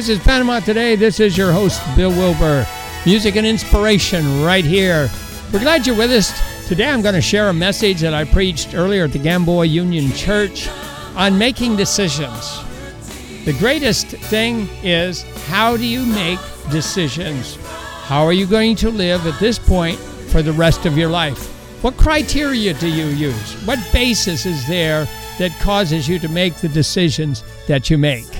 This is Panama Today. This is your host, Bill Wilbur. Music and inspiration right here. We're glad you're with us. Today I'm going to share a message that I preached earlier at the Gamboa Union Church on making decisions. The greatest thing is how do you make decisions? How are you going to live at this point for the rest of your life? What criteria do you use? What basis is there that causes you to make the decisions that you make?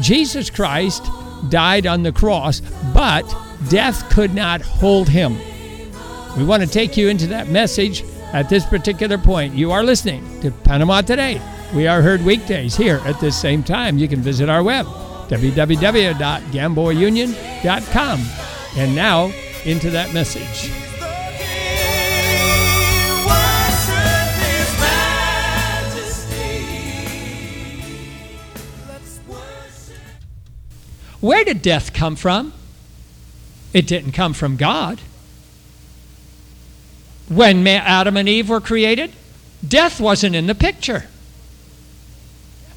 Jesus Christ died on the cross, but death could not hold him. We want to take you into that message at this particular point. You are listening to Panama Today. We are heard weekdays here at this same time. You can visit our web, www.gamboaunion.com. And now, into that message. Where did death come from? It didn't come from God. When Adam and Eve were created, death wasn't in the picture.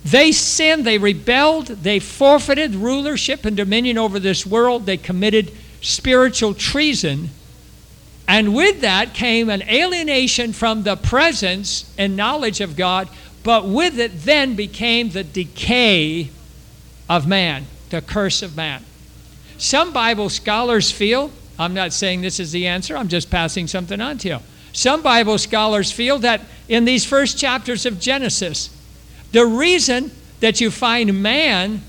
They sinned, they rebelled, they forfeited rulership and dominion over this world, they committed spiritual treason. And with that came an alienation from the presence and knowledge of God, but with it then became the decay of man, the curse of man. Some Bible scholars feel, I'm not saying this is the answer, I'm just passing something on to you. Some Bible scholars feel that in these first chapters of Genesis, the reason that you find man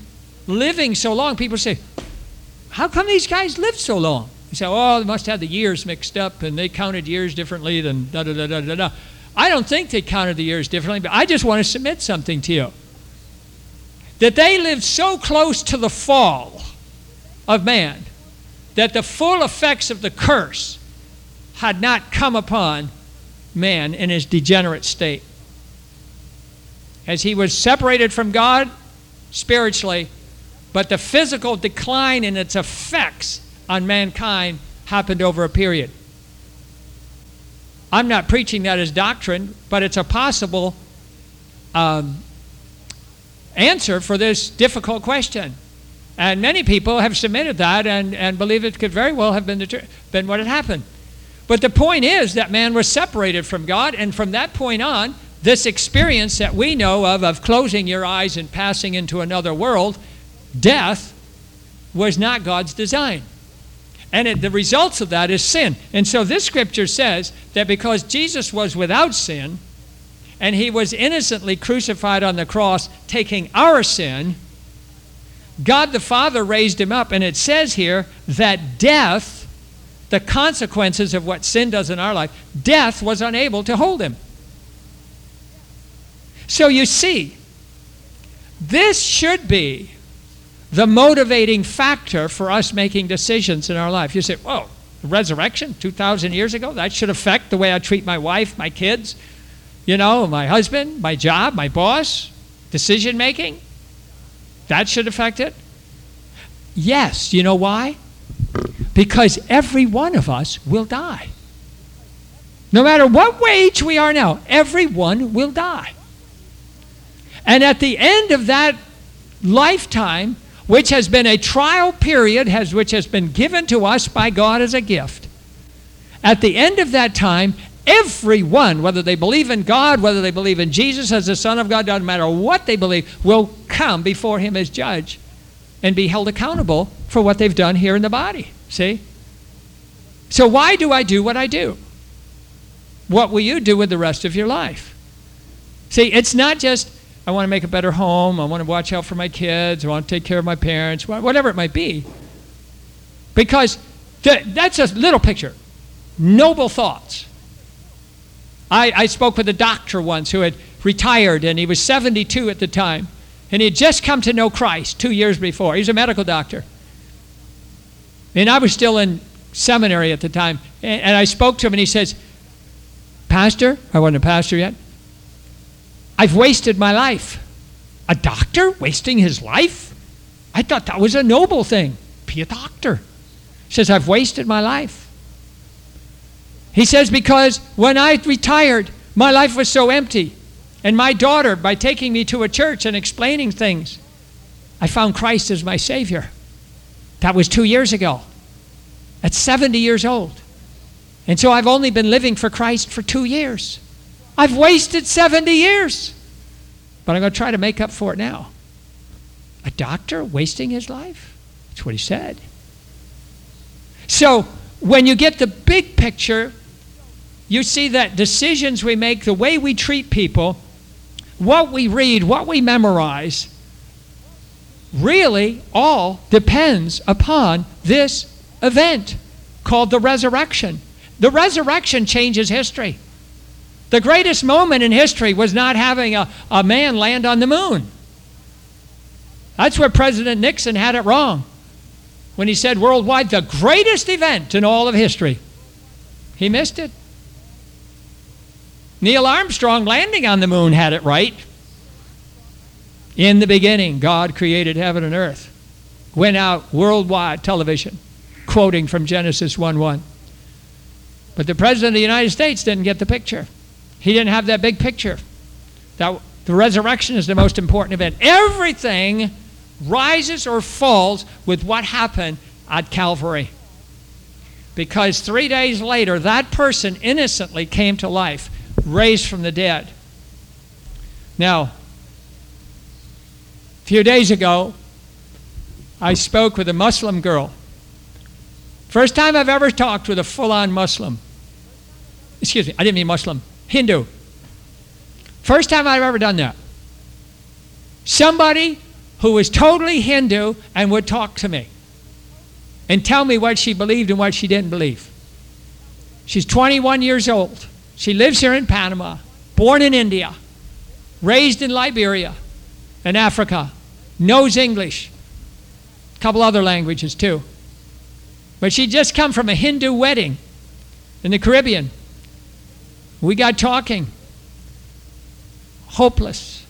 living so long, people say, how come these guys lived so long? You say, oh, they must have the years mixed up and they counted years differently than da da da da da. I don't think they counted the years differently, but I just want to submit something to you. That they lived so close to the fall of man that the full effects of the curse had not come upon man in his degenerate state as he was separated from God spiritually, but the physical decline in its effects on mankind happened over a period. I'm not preaching that as doctrine, but it's a possible um, answer for this difficult question. And many people have submitted that and, and believe it could very well have been, the, been what had happened. But the point is that man was separated from God, and from that point on, this experience that we know of, of closing your eyes and passing into another world, death, was not God's design. And it, the results of that is sin. And so this scripture says that because Jesus was without sin, and he was innocently crucified on the cross, taking our sin, God the Father raised him up. And it says here that death, the consequences of what sin does in our life, death was unable to hold him. So you see, this should be the motivating factor for us making decisions in our life. You say, whoa, resurrection 2,000 years ago? That should affect the way I treat my wife, my kids, you know, my husband, my job, my boss, decision making? That should affect it? Yes. You know why? Because every one of us will die. No matter what wage we are now, everyone will die. And at the end of that lifetime, which has been a trial period, has, which has been given to us by God as a gift, at the end of that time, everyone, whether they believe in God, whether they believe in Jesus as the Son of God, doesn't matter what they believe, will come before Him as judge and be held accountable for what they've done here in the body. See? So, why do I do what I do? What will you do with the rest of your life? See, it's not just I want to make a better home. I want to watch out for my kids. I want to take care of my parents, whatever it might be. Because that's a little picture. Noble thoughts. I, I spoke with a doctor once who had retired, and he was 72 at the time. And he had just come to know Christ two years before. He was a medical doctor. And I was still in seminary at the time. And, and I spoke to him, and he says, Pastor, I wasn't a pastor yet. I've wasted my life. A doctor wasting his life? I thought that was a noble thing. Be a doctor. He says, I've wasted my life. He says, because when I retired, my life was so empty. And my daughter, by taking me to a church and explaining things, I found Christ as my Savior. That was two years ago. At 70 years old. And so I've only been living for Christ for two years. I've wasted 70 years. But I'm going to try to make up for it now. A doctor wasting his life? That's what he said. So when you get the big picture, you see that decisions we make, the way we treat people, what we read, what we memorize, really all depends upon this event called the resurrection. The resurrection changes history. The greatest moment in history was not having a, a man land on the moon. That's where President Nixon had it wrong when he said worldwide, the greatest event in all of history. He missed it. Neil Armstrong landing on the moon had it right. In the beginning, God created heaven and earth. Went out worldwide television, quoting from Genesis 1 1. But the President of the United States didn't get the picture. He didn't have that big picture. That, the resurrection is the most important event. Everything rises or falls with what happened at Calvary. Because three days later, that person innocently came to life, raised from the dead. Now, a few days ago, I spoke with a Muslim girl. First time I've ever talked with a full on Muslim. Excuse me, I didn't mean Muslim, Hindu. First time I've ever done that. Somebody who was totally Hindu and would talk to me and tell me what she believed and what she didn't believe. She's 21 years old. She lives here in Panama, born in India, raised in Liberia and Africa, knows English, a couple other languages too. But she just come from a Hindu wedding in the Caribbean. We got talking. Hopeless.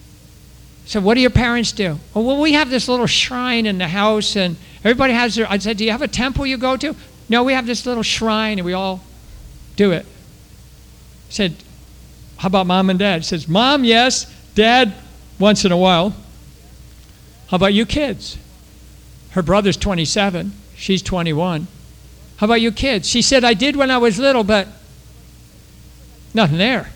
So, what do your parents do? Oh, well, we have this little shrine in the house, and everybody has their. I said, Do you have a temple you go to? No, we have this little shrine, and we all do it. I said, How about mom and dad? He says, Mom, yes. Dad, once in a while. How about you kids? Her brother's 27, she's 21. How about you kids? She said, I did when I was little, but nothing there.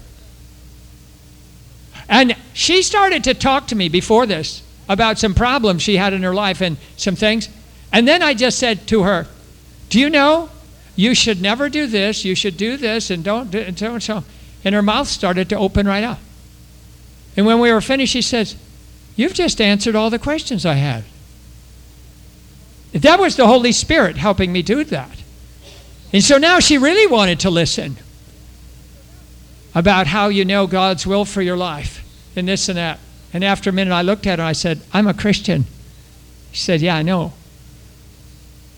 And she started to talk to me before this about some problems she had in her life and some things. And then I just said to her, Do you know you should never do this, you should do this, and don't do and so and so. And her mouth started to open right up. And when we were finished, she says, You've just answered all the questions I had. That was the Holy Spirit helping me do that. And so now she really wanted to listen about how you know God's will for your life and this and that. And after a minute, I looked at her and I said, I'm a Christian. She said, Yeah, I know.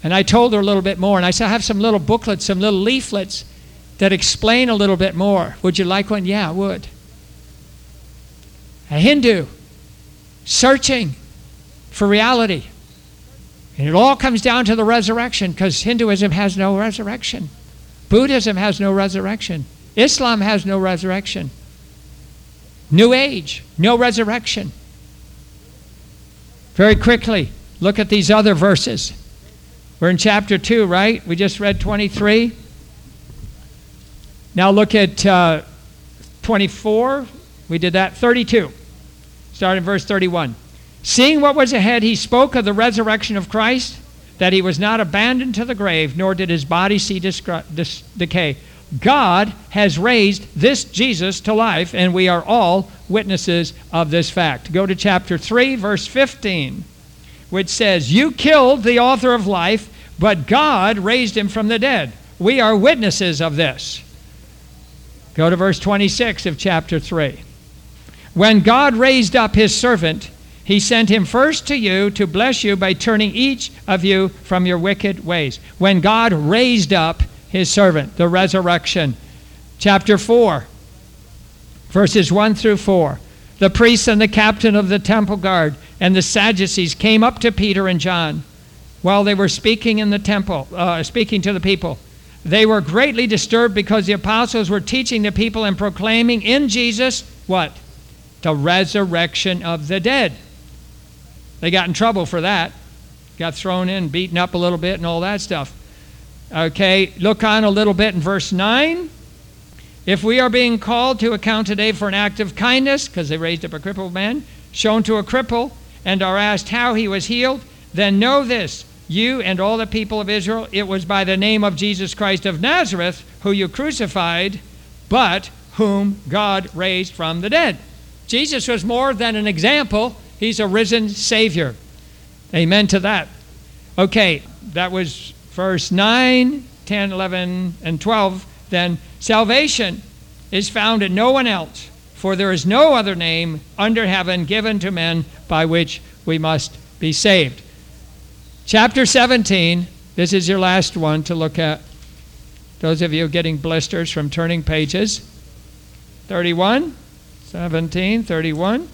And I told her a little bit more. And I said, I have some little booklets, some little leaflets that explain a little bit more. Would you like one? Yeah, I would. A Hindu searching for reality. And it all comes down to the resurrection because Hinduism has no resurrection. Buddhism has no resurrection. Islam has no resurrection. New age, no resurrection. Very quickly, look at these other verses. We're in chapter 2, right? We just read 23. Now look at uh, 24. We did that. 32. Start in verse 31. Seeing what was ahead, he spoke of the resurrection of Christ, that he was not abandoned to the grave, nor did his body see decay. God has raised this Jesus to life, and we are all witnesses of this fact. Go to chapter 3, verse 15, which says, You killed the author of life, but God raised him from the dead. We are witnesses of this. Go to verse 26 of chapter 3. When God raised up his servant, he sent him first to you to bless you by turning each of you from your wicked ways. When God raised up his servant, the resurrection. Chapter 4, verses 1 through 4. The priests and the captain of the temple guard and the Sadducees came up to Peter and John while they were speaking in the temple, uh, speaking to the people. They were greatly disturbed because the apostles were teaching the people and proclaiming in Jesus what? The resurrection of the dead. They got in trouble for that. Got thrown in, beaten up a little bit, and all that stuff. Okay, look on a little bit in verse 9. If we are being called to account today for an act of kindness, because they raised up a crippled man, shown to a cripple, and are asked how he was healed, then know this, you and all the people of Israel, it was by the name of Jesus Christ of Nazareth, who you crucified, but whom God raised from the dead. Jesus was more than an example, he's a risen Savior. Amen to that. Okay, that was verse 9, 10, 11, and 12. Then salvation is found in no one else, for there is no other name under heaven given to men by which we must be saved. Chapter 17, this is your last one to look at. Those of you getting blisters from turning pages. 31, 17, 31.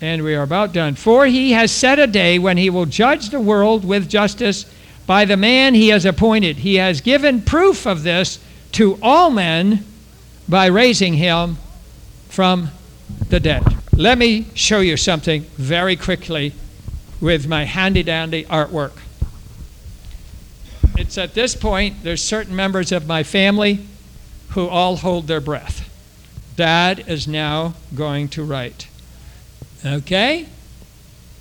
And we are about done. For he has set a day when he will judge the world with justice by the man he has appointed. He has given proof of this to all men by raising him from the dead. Let me show you something very quickly with my handy dandy artwork. It's at this point, there's certain members of my family who all hold their breath. Dad is now going to write. Okay?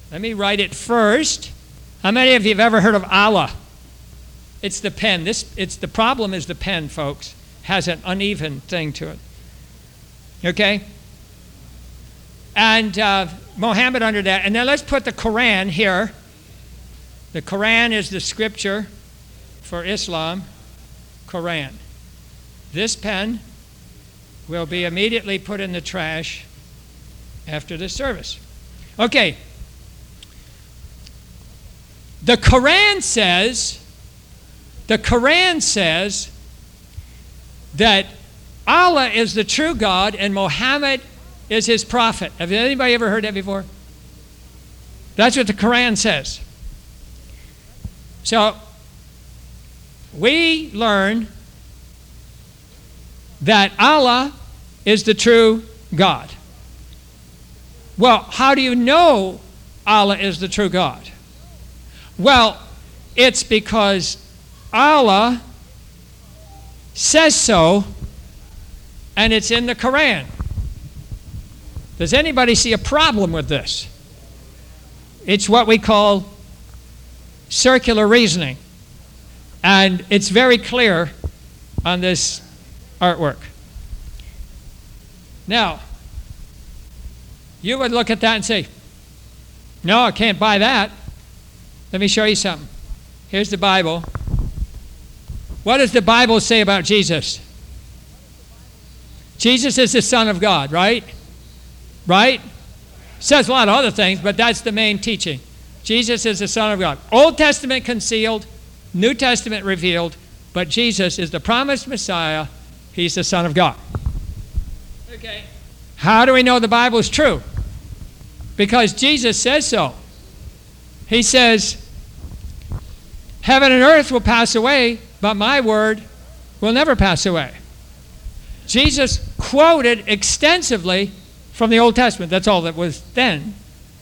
Let me write it first. How many of you have ever heard of Allah? It's the pen. This it's the problem is the pen, folks. Has an uneven thing to it. Okay? And uh, Mohammed under that. And then let's put the Quran here. The Quran is the scripture for Islam. Quran. This pen will be immediately put in the trash after the service. Okay. The Quran says, the Quran says that Allah is the true God and Muhammad is his prophet. Have anybody ever heard that before? That's what the Quran says. So we learn that Allah is the true God. Well, how do you know Allah is the true God? Well, it's because Allah says so, and it's in the Quran. Does anybody see a problem with this? It's what we call circular reasoning. And it's very clear on this artwork. Now, you would look at that and say, No, I can't buy that. Let me show you something. Here's the Bible. What does the Bible say about Jesus? Jesus is the Son of God, right? Right? Says a lot of other things, but that's the main teaching. Jesus is the Son of God. Old Testament concealed, New Testament revealed, but Jesus is the promised Messiah. He's the Son of God. Okay. How do we know the Bible is true? Because Jesus says so. He says, Heaven and earth will pass away, but my word will never pass away. Jesus quoted extensively from the Old Testament. That's all that was then.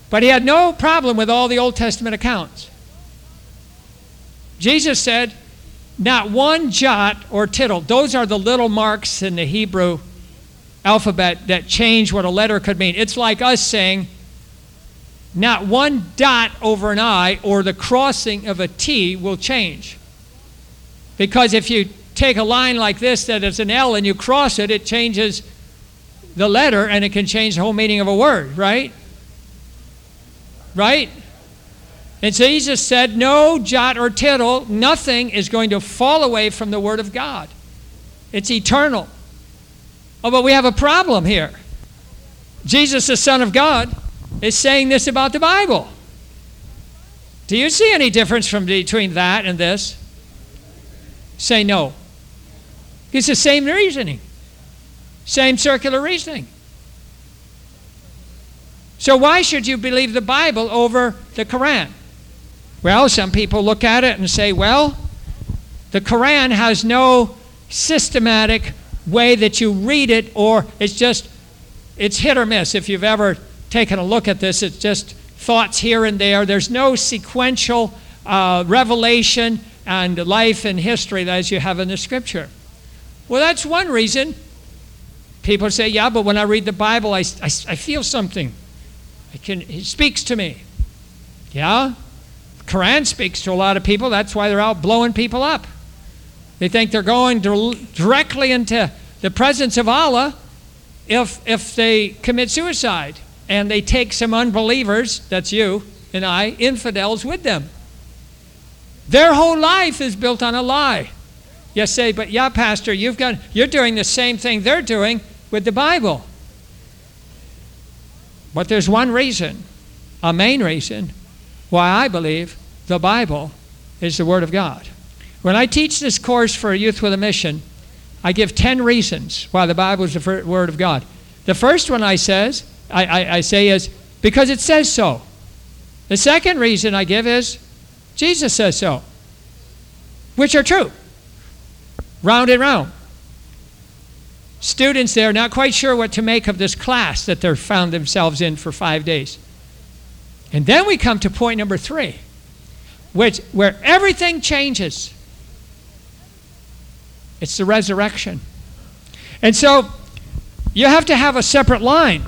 But he had no problem with all the Old Testament accounts. Jesus said, not one jot or tittle, those are the little marks in the Hebrew alphabet that change what a letter could mean. It's like us saying, not one dot over an I or the crossing of a T will change. Because if you take a line like this that is an L and you cross it, it changes the letter and it can change the whole meaning of a word, right? Right? And so Jesus said, No jot or tittle, nothing is going to fall away from the Word of God. It's eternal. Oh, but we have a problem here. Jesus, the Son of God, is saying this about the Bible. Do you see any difference from between that and this? Say no. It's the same reasoning, same circular reasoning. So, why should you believe the Bible over the Quran? Well, some people look at it and say, well, the Quran has no systematic way that you read it, or it's just, it's hit or miss. If you've ever taken a look at this, it's just thoughts here and there. There's no sequential uh, revelation and life and history as you have in the scripture. Well, that's one reason. People say, yeah, but when I read the Bible, I, I, I feel something. I can, it speaks to me. Yeah? The Quran speaks to a lot of people. That's why they're out blowing people up. They think they're going directly into the presence of Allah if, if they commit suicide and they take some unbelievers, that's you and I, infidels with them. Their whole life is built on a lie. You say, but yeah, Pastor, you've got, you're doing the same thing they're doing with the Bible. But there's one reason, a main reason, why I believe the Bible is the Word of God. When I teach this course for youth with a mission, I give 10 reasons why the Bible is the Word of God. The first one I says, I, I, I say is because it says so. The second reason I give is Jesus says so, which are true. Round and round. Students there not quite sure what to make of this class that they're found themselves in for five days. And then we come to point number three, which where everything changes. It's the resurrection. And so you have to have a separate line,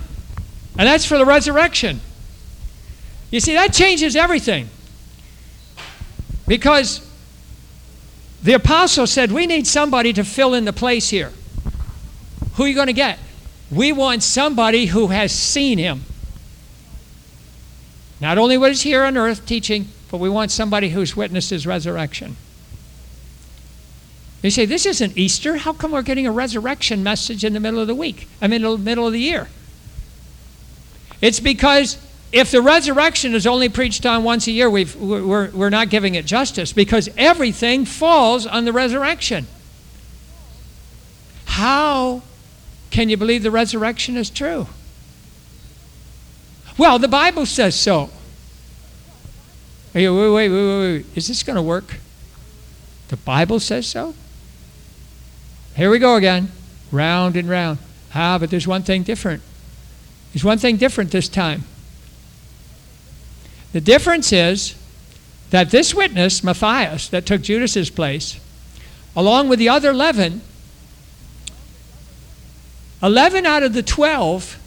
and that's for the resurrection. You see, that changes everything. Because the apostle said, We need somebody to fill in the place here. Who are you going to get? We want somebody who has seen him. Not only was here on earth teaching, but we want somebody who's witnessed his resurrection. You say, This isn't Easter. How come we're getting a resurrection message in the middle of the week? I mean, in the middle of the year. It's because if the resurrection is only preached on once a year, we are we're, we're not giving it justice because everything falls on the resurrection. How can you believe the resurrection is true? Well, the Bible says so. Wait, wait, wait, wait, wait. Is this going to work? The Bible says so? Here we go again. Round and round. Ah, but there's one thing different. There's one thing different this time. The difference is that this witness, Matthias, that took Judas's place, along with the other 11, 11 out of the 12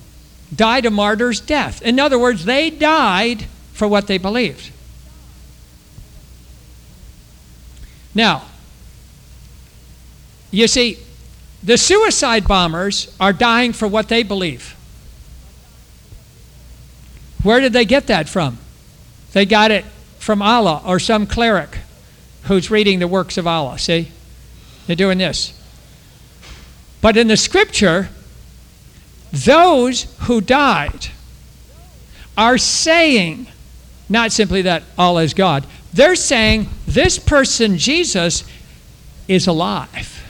died a martyr's death. In other words, they died for what they believed. Now, you see, the suicide bombers are dying for what they believe. Where did they get that from? They got it from Allah or some cleric who's reading the works of Allah. See? They're doing this. But in the scripture, those who died are saying, not simply that Allah is God, they're saying this person, Jesus, is alive.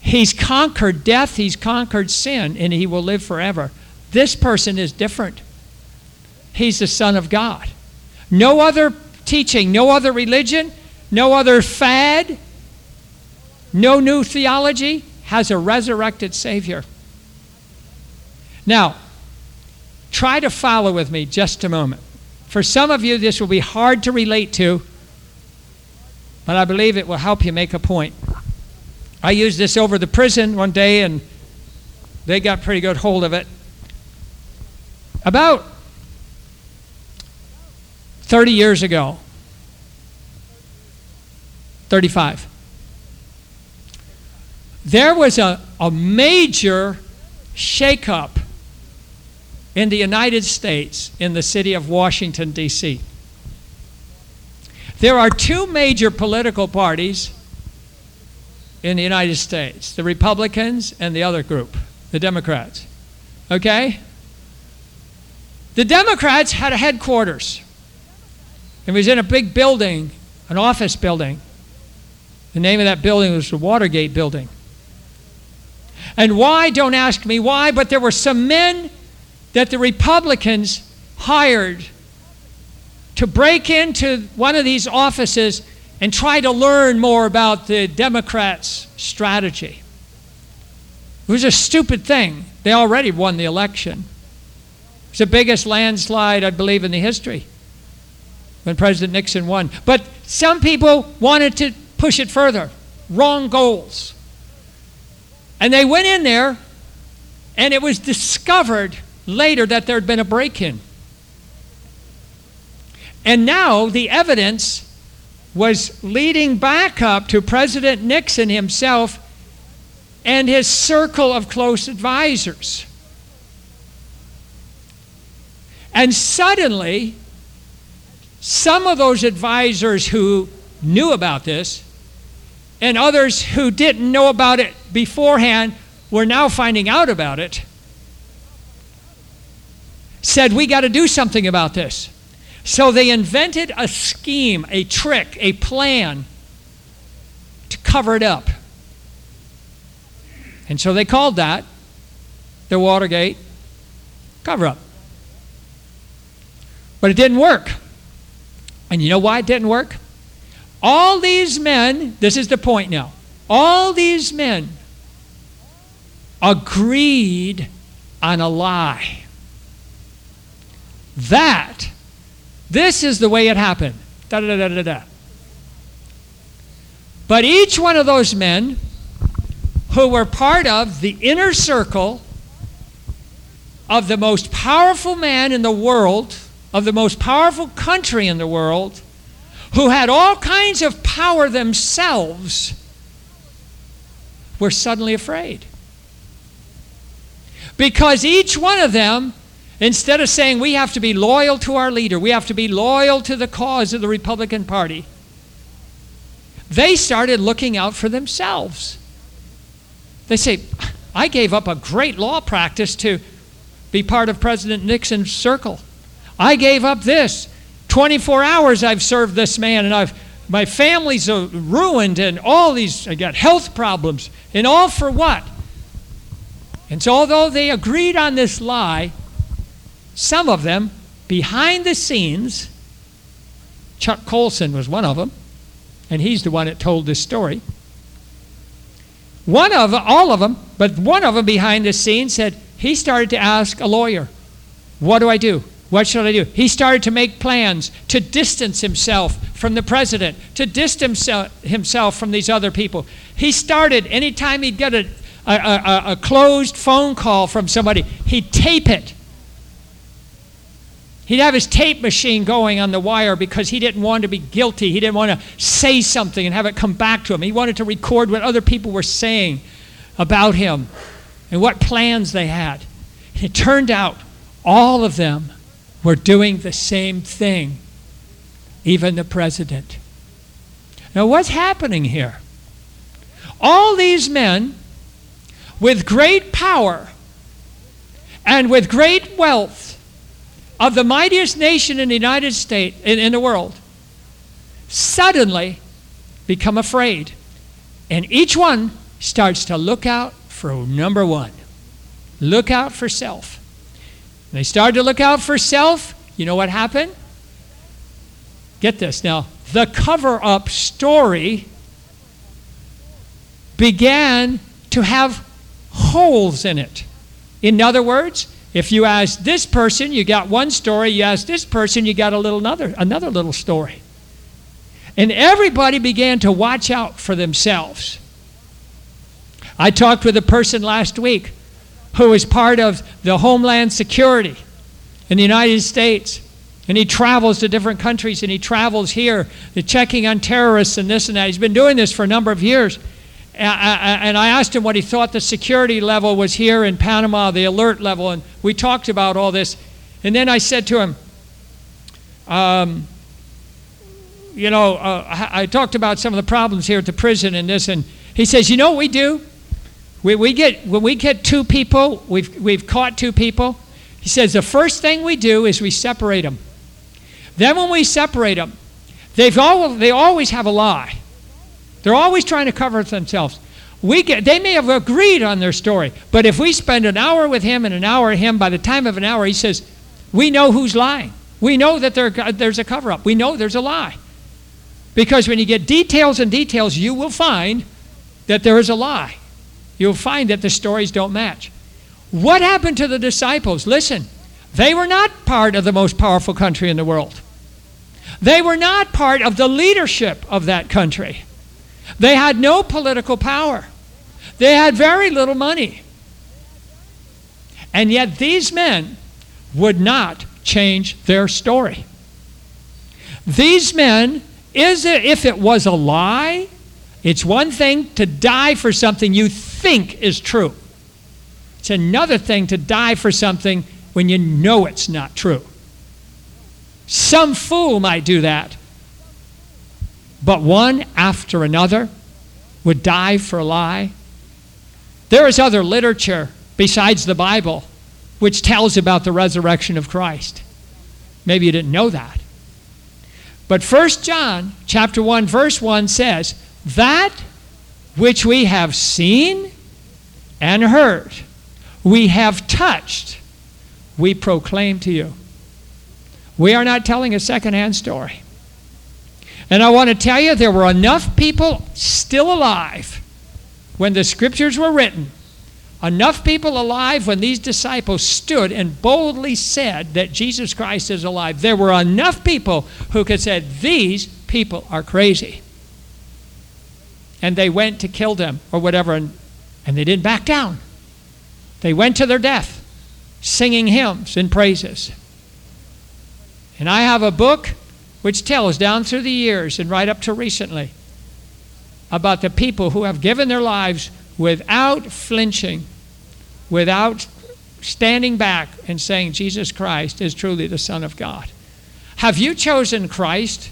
He's conquered death, he's conquered sin, and he will live forever. This person is different. He's the Son of God. No other teaching, no other religion, no other fad, no new theology has a resurrected Savior. Now, try to follow with me just a moment. For some of you, this will be hard to relate to, but I believe it will help you make a point. I used this over the prison one day, and they got pretty good hold of it. About 30 years ago, 35, there was a, a major shakeup in the United States in the city of Washington, D.C. There are two major political parties in the United States the Republicans and the other group, the Democrats. Okay? The Democrats had a headquarters. It was in a big building, an office building. The name of that building was the Watergate Building. And why? Don't ask me why, but there were some men that the Republicans hired to break into one of these offices and try to learn more about the Democrats' strategy. It was a stupid thing. They already won the election. It's the biggest landslide, I believe, in the history when President Nixon won. But some people wanted to push it further. Wrong goals. And they went in there, and it was discovered later that there had been a break in. And now the evidence was leading back up to President Nixon himself and his circle of close advisors. And suddenly, some of those advisors who knew about this and others who didn't know about it beforehand were now finding out about it said, We got to do something about this. So they invented a scheme, a trick, a plan to cover it up. And so they called that the Watergate cover up. But it didn't work. And you know why it didn't work? All these men, this is the point now, all these men agreed on a lie. That, this is the way it happened. Da, da, da, da, da. But each one of those men who were part of the inner circle of the most powerful man in the world, of the most powerful country in the world, who had all kinds of power themselves, were suddenly afraid. Because each one of them, instead of saying we have to be loyal to our leader, we have to be loyal to the cause of the Republican Party, they started looking out for themselves. They say, I gave up a great law practice to be part of President Nixon's circle. I gave up this. 24 hours I've served this man, and I've my family's uh, ruined, and all these I got health problems, and all for what? And so, although they agreed on this lie, some of them, behind the scenes, Chuck Colson was one of them, and he's the one that told this story. One of all of them, but one of them behind the scenes said he started to ask a lawyer, "What do I do? What should I do?" He started to make plans to distance himself from the president, to distance himself from these other people. He started anytime he'd get a a, a, a closed phone call from somebody, he'd tape it. He'd have his tape machine going on the wire because he didn't want to be guilty. He didn't want to say something and have it come back to him. He wanted to record what other people were saying about him and what plans they had. And it turned out all of them were doing the same thing, even the president. Now, what's happening here? All these men with great power and with great wealth of the mightiest nation in the United States, in, in the world, suddenly become afraid. And each one starts to look out for number one. Look out for self. When they started to look out for self, you know what happened? Get this now. The cover up story began to have holes in it. In other words, if you ask this person, you got one story. You ask this person, you got a little another another little story. And everybody began to watch out for themselves. I talked with a person last week who is part of the Homeland Security in the United States. And he travels to different countries and he travels here, checking on terrorists and this and that. He's been doing this for a number of years and I asked him what he thought the security level was here in Panama, the alert level, and we talked about all this. And then I said to him, um, you know, uh, I talked about some of the problems here at the prison and this, and he says, you know what we do? We, we get, when we get two people, we've, we've caught two people, he says, the first thing we do is we separate them. Then when we separate them, they've all, they always have a lie. They're always trying to cover themselves. We get, they may have agreed on their story, but if we spend an hour with him and an hour with him, by the time of an hour, he says, We know who's lying. We know that there, uh, there's a cover up. We know there's a lie. Because when you get details and details, you will find that there is a lie. You'll find that the stories don't match. What happened to the disciples? Listen, They were not part of the most powerful country in the world. They were not part of the leadership of that country. They had no political power. They had very little money. And yet these men would not change their story. These men, is it, if it was a lie, it's one thing to die for something you think is true. It's another thing to die for something when you know it's not true. Some fool might do that. But one after another would die for a lie. There is other literature besides the Bible which tells about the resurrection of Christ. Maybe you didn't know that. But 1 John chapter 1 verse 1 says, "That which we have seen and heard, we have touched, we proclaim to you." We are not telling a second-hand story. And I want to tell you there were enough people still alive when the scriptures were written enough people alive when these disciples stood and boldly said that Jesus Christ is alive. There were enough people who could say, These people are crazy. And they went to kill them or whatever, and, and they didn't back down. They went to their death singing hymns and praises. And I have a book which tells down through the years and right up to recently about the people who have given their lives without flinching, without standing back and saying, Jesus Christ is truly the Son of God. Have you chosen Christ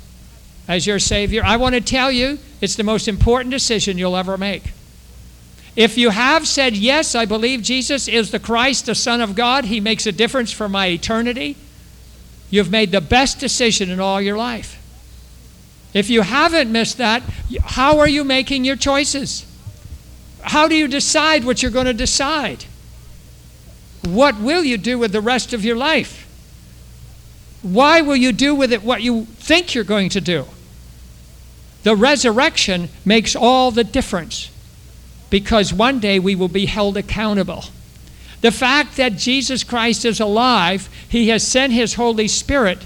as your Savior? I want to tell you, it's the most important decision you'll ever make. If you have said, Yes, I believe Jesus is the Christ, the Son of God, He makes a difference for my eternity, you've made the best decision in all your life. If you haven't missed that, how are you making your choices? How do you decide what you're going to decide? What will you do with the rest of your life? Why will you do with it what you think you're going to do? The resurrection makes all the difference because one day we will be held accountable. The fact that Jesus Christ is alive, He has sent His Holy Spirit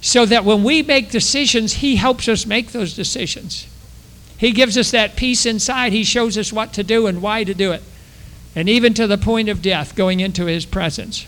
so that when we make decisions, He helps us make those decisions. He gives us that peace inside. He shows us what to do and why to do it. And even to the point of death, going into His presence.